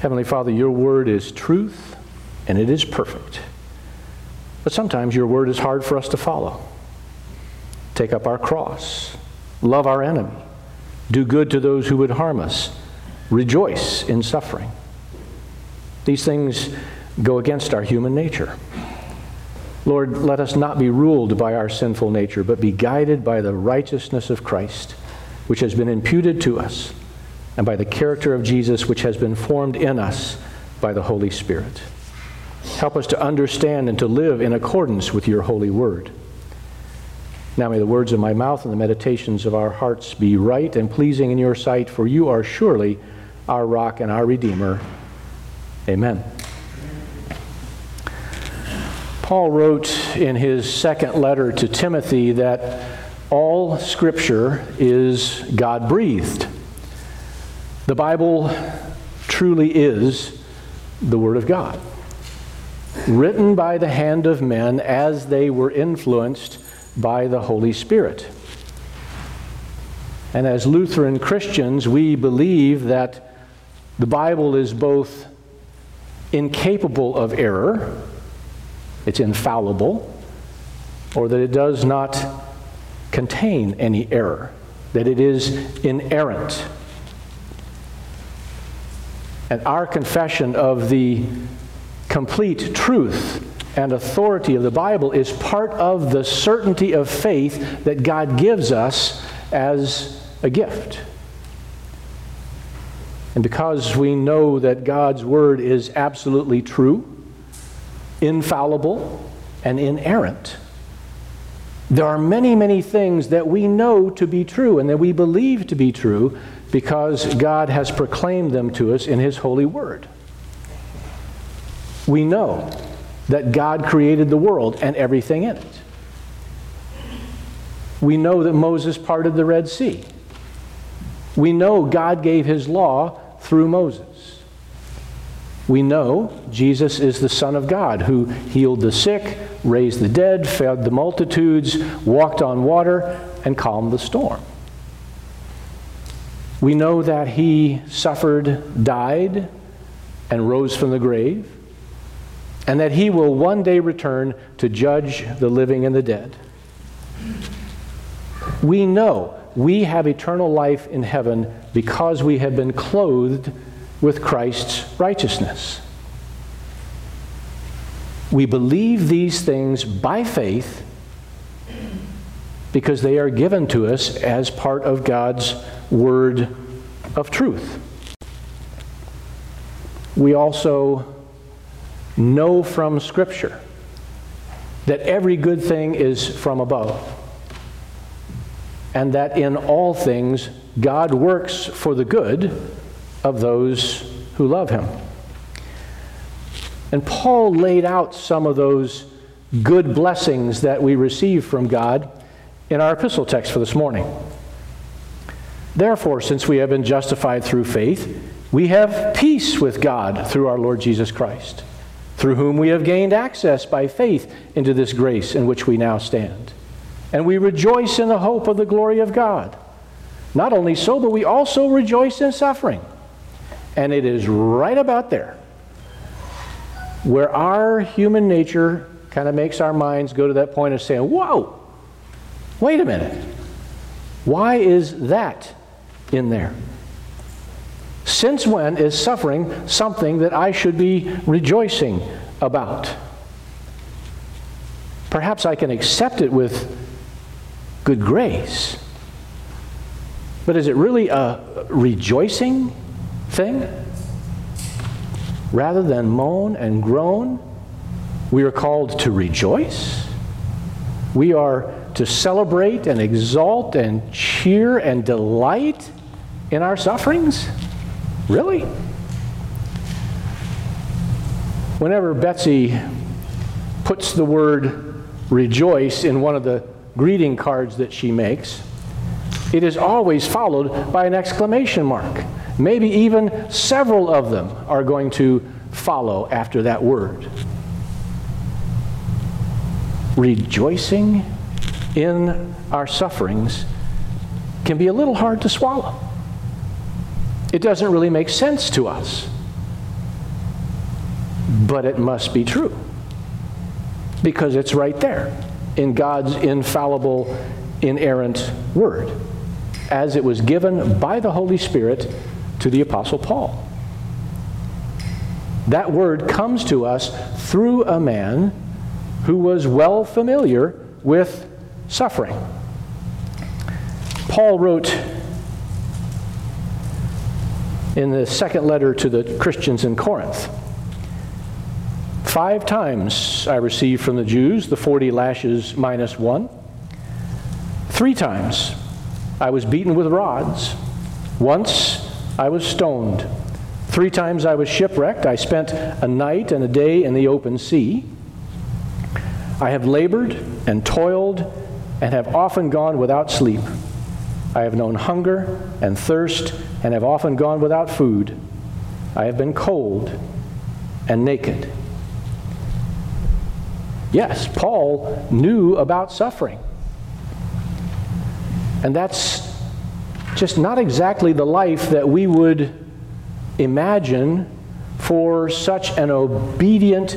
Heavenly Father, your word is truth and it is perfect. But sometimes your word is hard for us to follow. Take up our cross, love our enemy, do good to those who would harm us, rejoice in suffering. These things go against our human nature. Lord, let us not be ruled by our sinful nature, but be guided by the righteousness of Christ, which has been imputed to us, and by the character of Jesus, which has been formed in us by the Holy Spirit. Help us to understand and to live in accordance with your holy word. Now may the words of my mouth and the meditations of our hearts be right and pleasing in your sight, for you are surely our rock and our Redeemer. Amen. Paul wrote in his second letter to Timothy that all Scripture is God breathed. The Bible truly is the Word of God, written by the hand of men as they were influenced by the Holy Spirit. And as Lutheran Christians, we believe that the Bible is both incapable of error, it's infallible, or that it does not contain any error, that it is inerrant. And our confession of the complete truth and authority of the Bible is part of the certainty of faith that God gives us as a gift. And because we know that God's Word is absolutely true, infallible, and inerrant, there are many, many things that we know to be true and that we believe to be true because God has proclaimed them to us in His holy Word. We know that God created the world and everything in it. We know that Moses parted the Red Sea. We know God gave his law through Moses. We know Jesus is the Son of God who healed the sick, raised the dead, fed the multitudes, walked on water, and calmed the storm. We know that he suffered, died, and rose from the grave and that he will one day return to judge the living and the dead. We know we have eternal life in heaven because we have been clothed with Christ's righteousness. We believe these things by faith because they are given to us as part of God's word of truth. We also know from Scripture that every good thing is from above, and that in all things God works for the good of those who love Him. And Paul laid out some of those good blessings that we receive from God in our epistle text for this morning. Therefore, since we have been justified through faith, we have peace with God through our Lord Jesus Christ through whom we have gained access by faith into this grace in which we now stand. And we rejoice in the hope of the glory of God. Not only so, but we also rejoice in suffering. And it is right about there where our human nature kind of makes our minds go to that point of saying, Whoa, wait a minute. Why is that in there? Since when is suffering something that I should be rejoicing about? Perhaps I can accept it with good grace. But is it really a rejoicing thing? Rather than moan and groan, we are called to rejoice. We are to celebrate and exalt and cheer and delight in our sufferings. Really? Whenever Betsy puts the word rejoice in one of the greeting cards that she makes, it is always followed by an exclamation mark. Maybe even several of them are going to follow after that word. Rejoicing in our sufferings can be a little hard to swallow. It doesn't really make sense to us. but it must be true because it's right there in God's infallible, inerrant word as it was given by the Holy Spirit to the Apostle Paul. That word comes to us through a man who was well familiar with suffering. Paul wrote in the second letter to the Christians in Corinth Five times I received from the Jews the 40 lashes minus one. Three times I was beaten with rods. Once I was stoned. Three times I was shipwrecked. I spent a night and a day in the open sea. I have labored and toiled and have often gone without sleep. I have known hunger and thirst and have often gone without food. I have been cold and naked. Yes, Paul knew about suffering. And that's just not exactly the life that we would imagine for such an obedient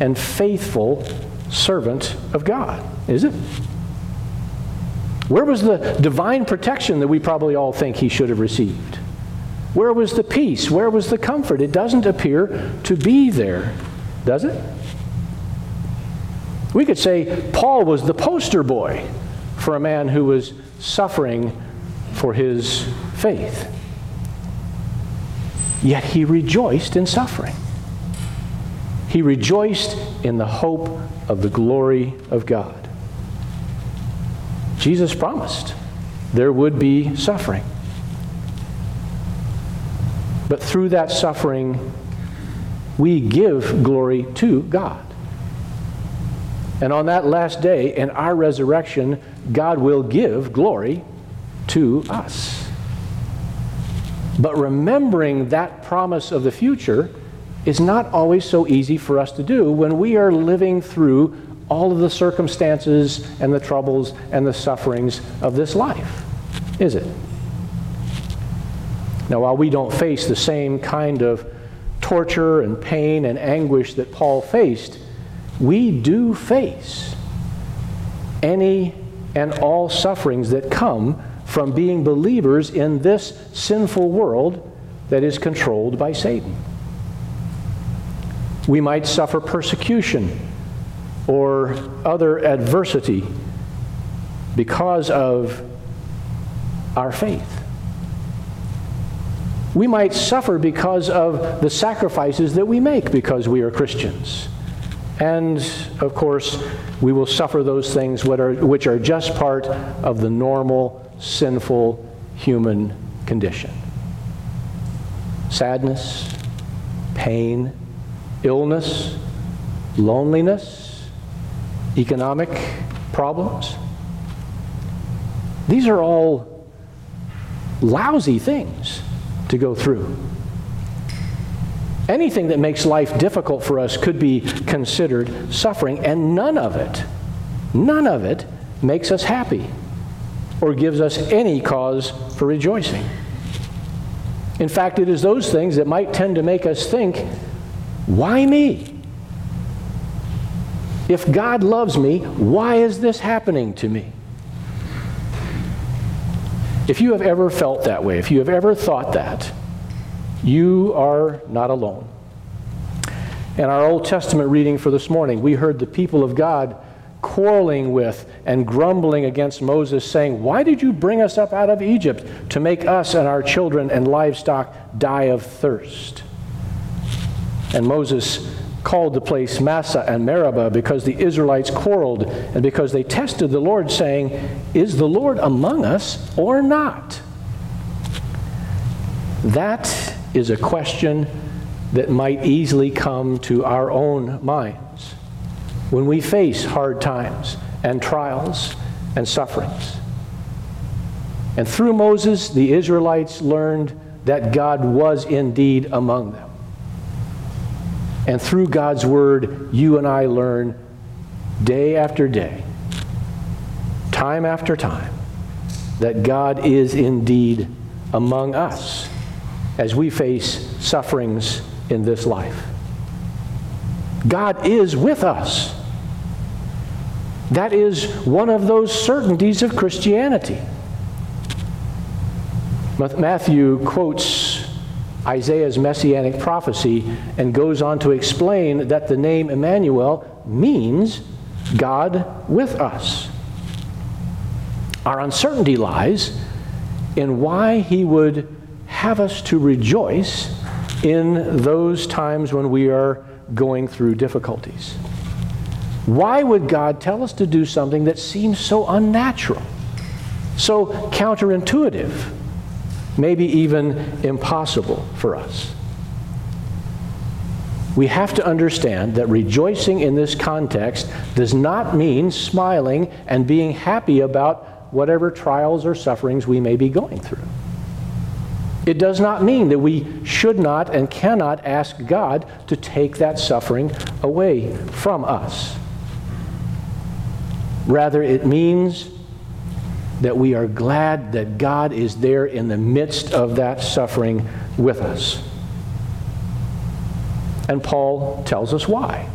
and faithful servant of God, is it? Where was the divine protection that we probably all think he should have received? Where was the peace? Where was the comfort? It doesn't appear to be there, does it? We could say Paul was the poster boy for a man who was suffering for his faith. Yet he rejoiced in suffering. He rejoiced in the hope of the glory of God. Jesus promised there would be suffering. But through that suffering, we give glory to God. And on that last day, in our resurrection, God will give glory to us. But remembering that promise of the future is not always so easy for us to do when we are living through all of the circumstances and the troubles and the sufferings of this life, is it? Now, while we don't face the same kind of torture and pain and anguish that Paul faced, we do face any and all sufferings that come from being believers in this sinful world that is controlled by Satan. We might suffer persecution or other adversity because of our faith. We might suffer because of the sacrifices that we make because we are Christians. And of course, we will suffer those things which are just part of the normal, sinful human condition sadness, pain, illness, loneliness, economic problems. These are all lousy things to go through. Anything that makes life difficult for us could be considered suffering, and none of it, none of it makes us happy or gives us any cause for rejoicing. In fact, it is those things that might tend to make us think, why me? If God loves me, why is this happening to me? If you have ever felt that way, if you have ever thought that, you are not alone. In our Old Testament reading for this morning, we heard the people of God quarreling with and grumbling against Moses, saying, Why did you bring us up out of Egypt to make us and our children and livestock die of thirst? And Moses called the place Massah and Meribah because the Israelites quarreled and because they tested the Lord, saying, Is the Lord among us or not? That is a question that might easily come to our own minds when we face hard times and trials and sufferings. And through Moses, the Israelites learned that God was indeed among them. And through God's word, you and I learn day after day, time after time, that God is indeed among us as we face sufferings in this life. God is with us. That is one of those certainties of Christianity. Matthew quotes Isaiah's messianic prophecy and goes on to explain that the name Emmanuel means God with us. Our uncertainty lies in why he would have us to rejoice in those times when we are going through difficulties. Why would God tell us to do something that seems so unnatural, so counterintuitive, maybe even impossible for us? We have to understand that rejoicing in this context does not mean smiling and being happy about whatever trials or sufferings we may be going through. It does not mean that we should not and cannot ask God to take that suffering away from us. Rather, it means that we are glad that God is there in the midst of that suffering with us. And Paul tells us why.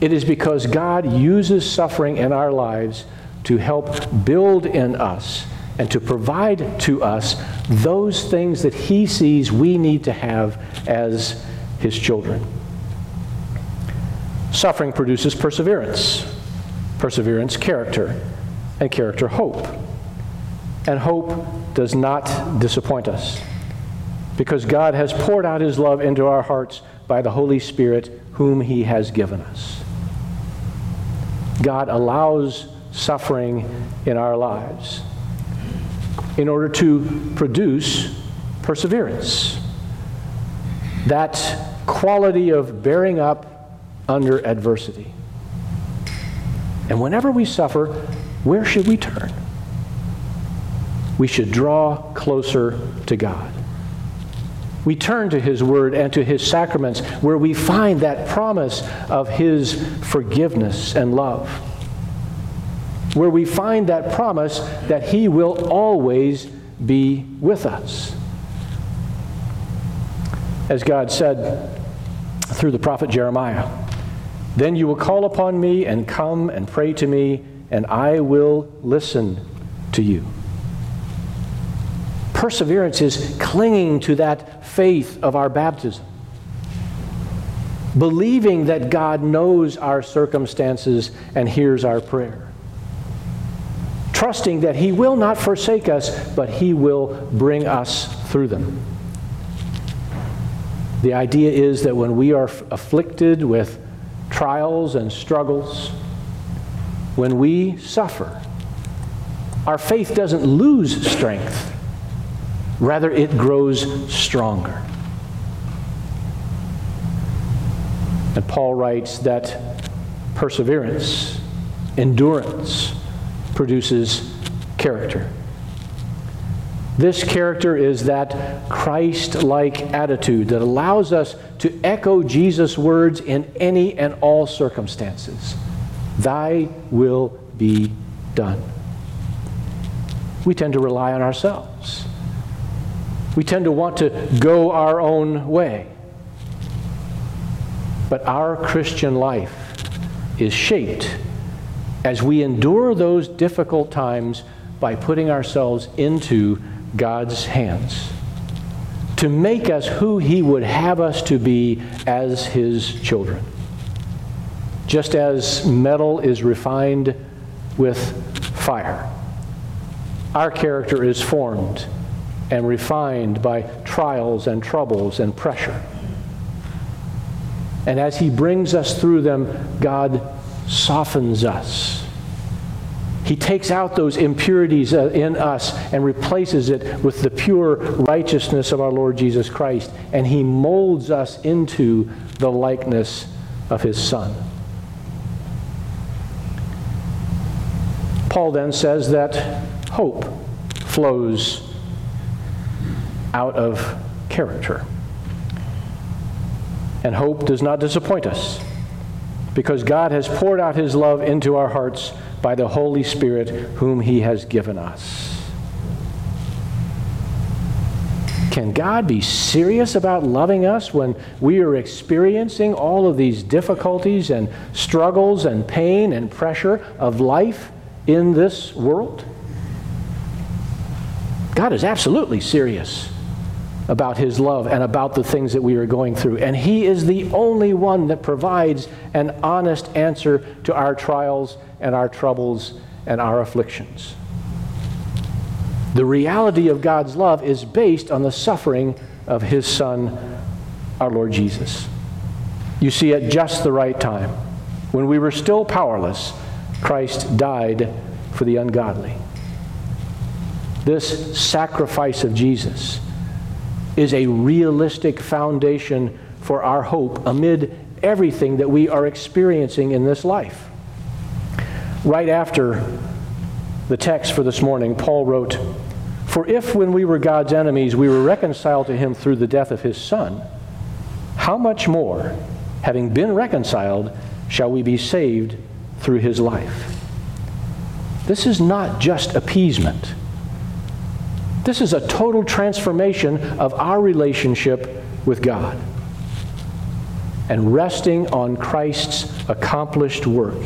It is because God uses suffering in our lives to help build in us and to provide to us those things that He sees we need to have as His children. Suffering produces perseverance, perseverance, character, and character, hope. And hope does not disappoint us because God has poured out His love into our hearts by the Holy Spirit, whom He has given us. God allows suffering in our lives in order to produce perseverance. That quality of bearing up under adversity. And whenever we suffer, where should we turn? We should draw closer to God. We turn to His Word and to His sacraments where we find that promise of His forgiveness and love where we find that promise that He will always be with us. As God said through the prophet Jeremiah, then you will call upon me and come and pray to me, and I will listen to you. Perseverance is clinging to that faith of our baptism believing that God knows our circumstances and hears our prayer trusting that He will not forsake us, but He will bring us through them. The idea is that when we are afflicted with trials and struggles, when we suffer, our faith doesn't lose strength, rather, it grows stronger. And Paul writes that perseverance, endurance, produces character. This character is that Christ like attitude that allows us to echo Jesus' words in any and all circumstances Thy will be done. We tend to rely on ourselves. We tend to want to go our own way. But our Christian life is shaped as we endure those difficult times by putting ourselves into God's hands to make us who He would have us to be as His children. Just as metal is refined with fire, our character is formed and refined by trials and troubles and pressure. And as He brings us through them, God softens us. He takes out those impurities uh, in us and replaces it with the pure righteousness of our Lord Jesus Christ. And He molds us into the likeness of His Son. Paul then says that hope flows out of character. And hope does not disappoint us because God has poured out his love into our hearts by the Holy Spirit, whom he has given us. can God be serious about loving us when we are experiencing all of these difficulties and struggles and pain and pressure of life in this world? God is absolutely serious about His love and about the things that we are going through. And He is the only one that provides an honest answer to our trials and our troubles and our afflictions. The reality of God's love is based on the suffering of His Son, our Lord Jesus. You see, at just the right time, when we were still powerless, Christ died for the ungodly. This sacrifice of Jesus is a realistic foundation for our hope amid everything that we are experiencing in this life. Right after the text for this morning, Paul wrote, For if when we were God's enemies we were reconciled to him through the death of his Son, how much more, having been reconciled, shall we be saved through his life? This is not just appeasement. This is a total transformation of our relationship with God. And resting on Christ's accomplished work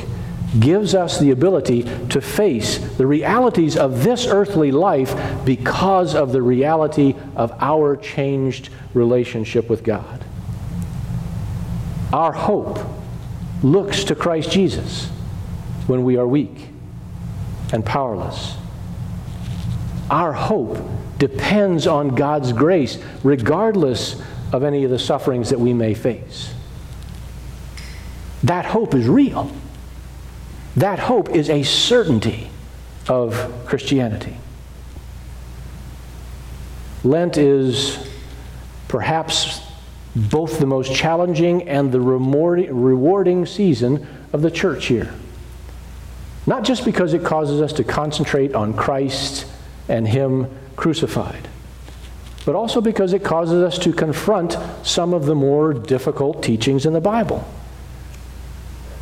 gives us the ability to face the realities of this earthly life because of the reality of our changed relationship with God. Our hope looks to Christ Jesus when we are weak and powerless our hope depends on God's grace, regardless of any of the sufferings that we may face. That hope is real. That hope is a certainty of Christianity. Lent is perhaps both the most challenging and the rewarding season of the church here. Not just because it causes us to concentrate on Christ and Him crucified, but also because it causes us to confront some of the more difficult teachings in the Bible.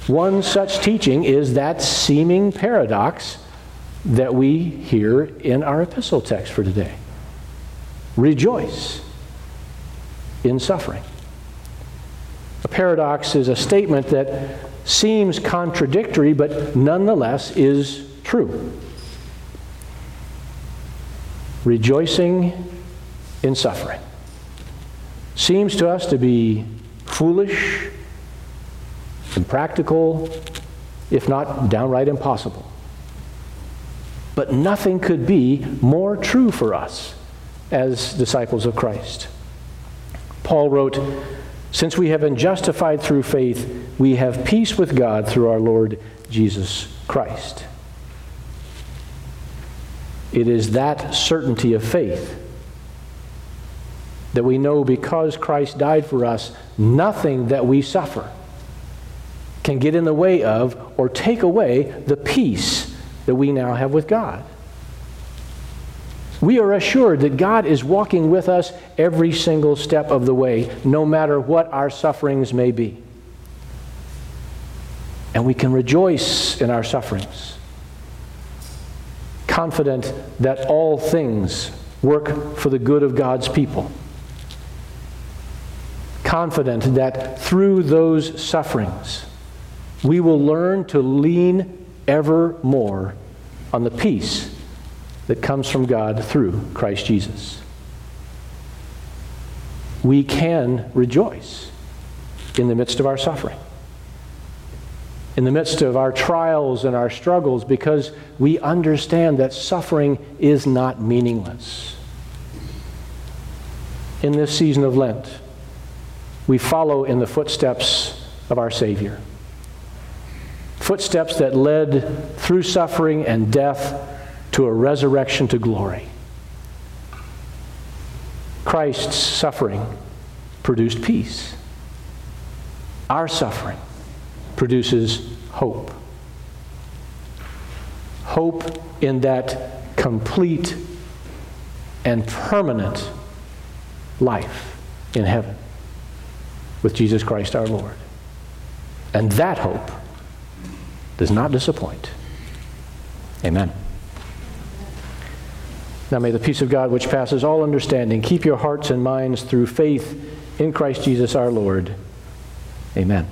One such teaching is that seeming paradox that we hear in our epistle text for today. Rejoice in suffering. A paradox is a statement that seems contradictory, but nonetheless is true rejoicing in suffering. Seems to us to be foolish, impractical, if not downright impossible. But nothing could be more true for us as disciples of Christ. Paul wrote, Since we have been justified through faith, we have peace with God through our Lord Jesus Christ. It is that certainty of faith that we know because Christ died for us, nothing that we suffer can get in the way of or take away the peace that we now have with God. We are assured that God is walking with us every single step of the way, no matter what our sufferings may be. And we can rejoice in our sufferings confident that all things work for the good of God's people. Confident that through those sufferings, we will learn to lean ever more on the peace that comes from God through Christ Jesus. We can rejoice in the midst of our suffering in the midst of our trials and our struggles because we understand that suffering is not meaningless. In this season of Lent, we follow in the footsteps of our Savior. Footsteps that led through suffering and death to a resurrection to glory. Christ's suffering produced peace. Our suffering produces hope. Hope in that complete and permanent life in heaven with Jesus Christ our Lord. And that hope does not disappoint. Amen. Now may the peace of God, which passes all understanding, keep your hearts and minds through faith in Christ Jesus our Lord. Amen.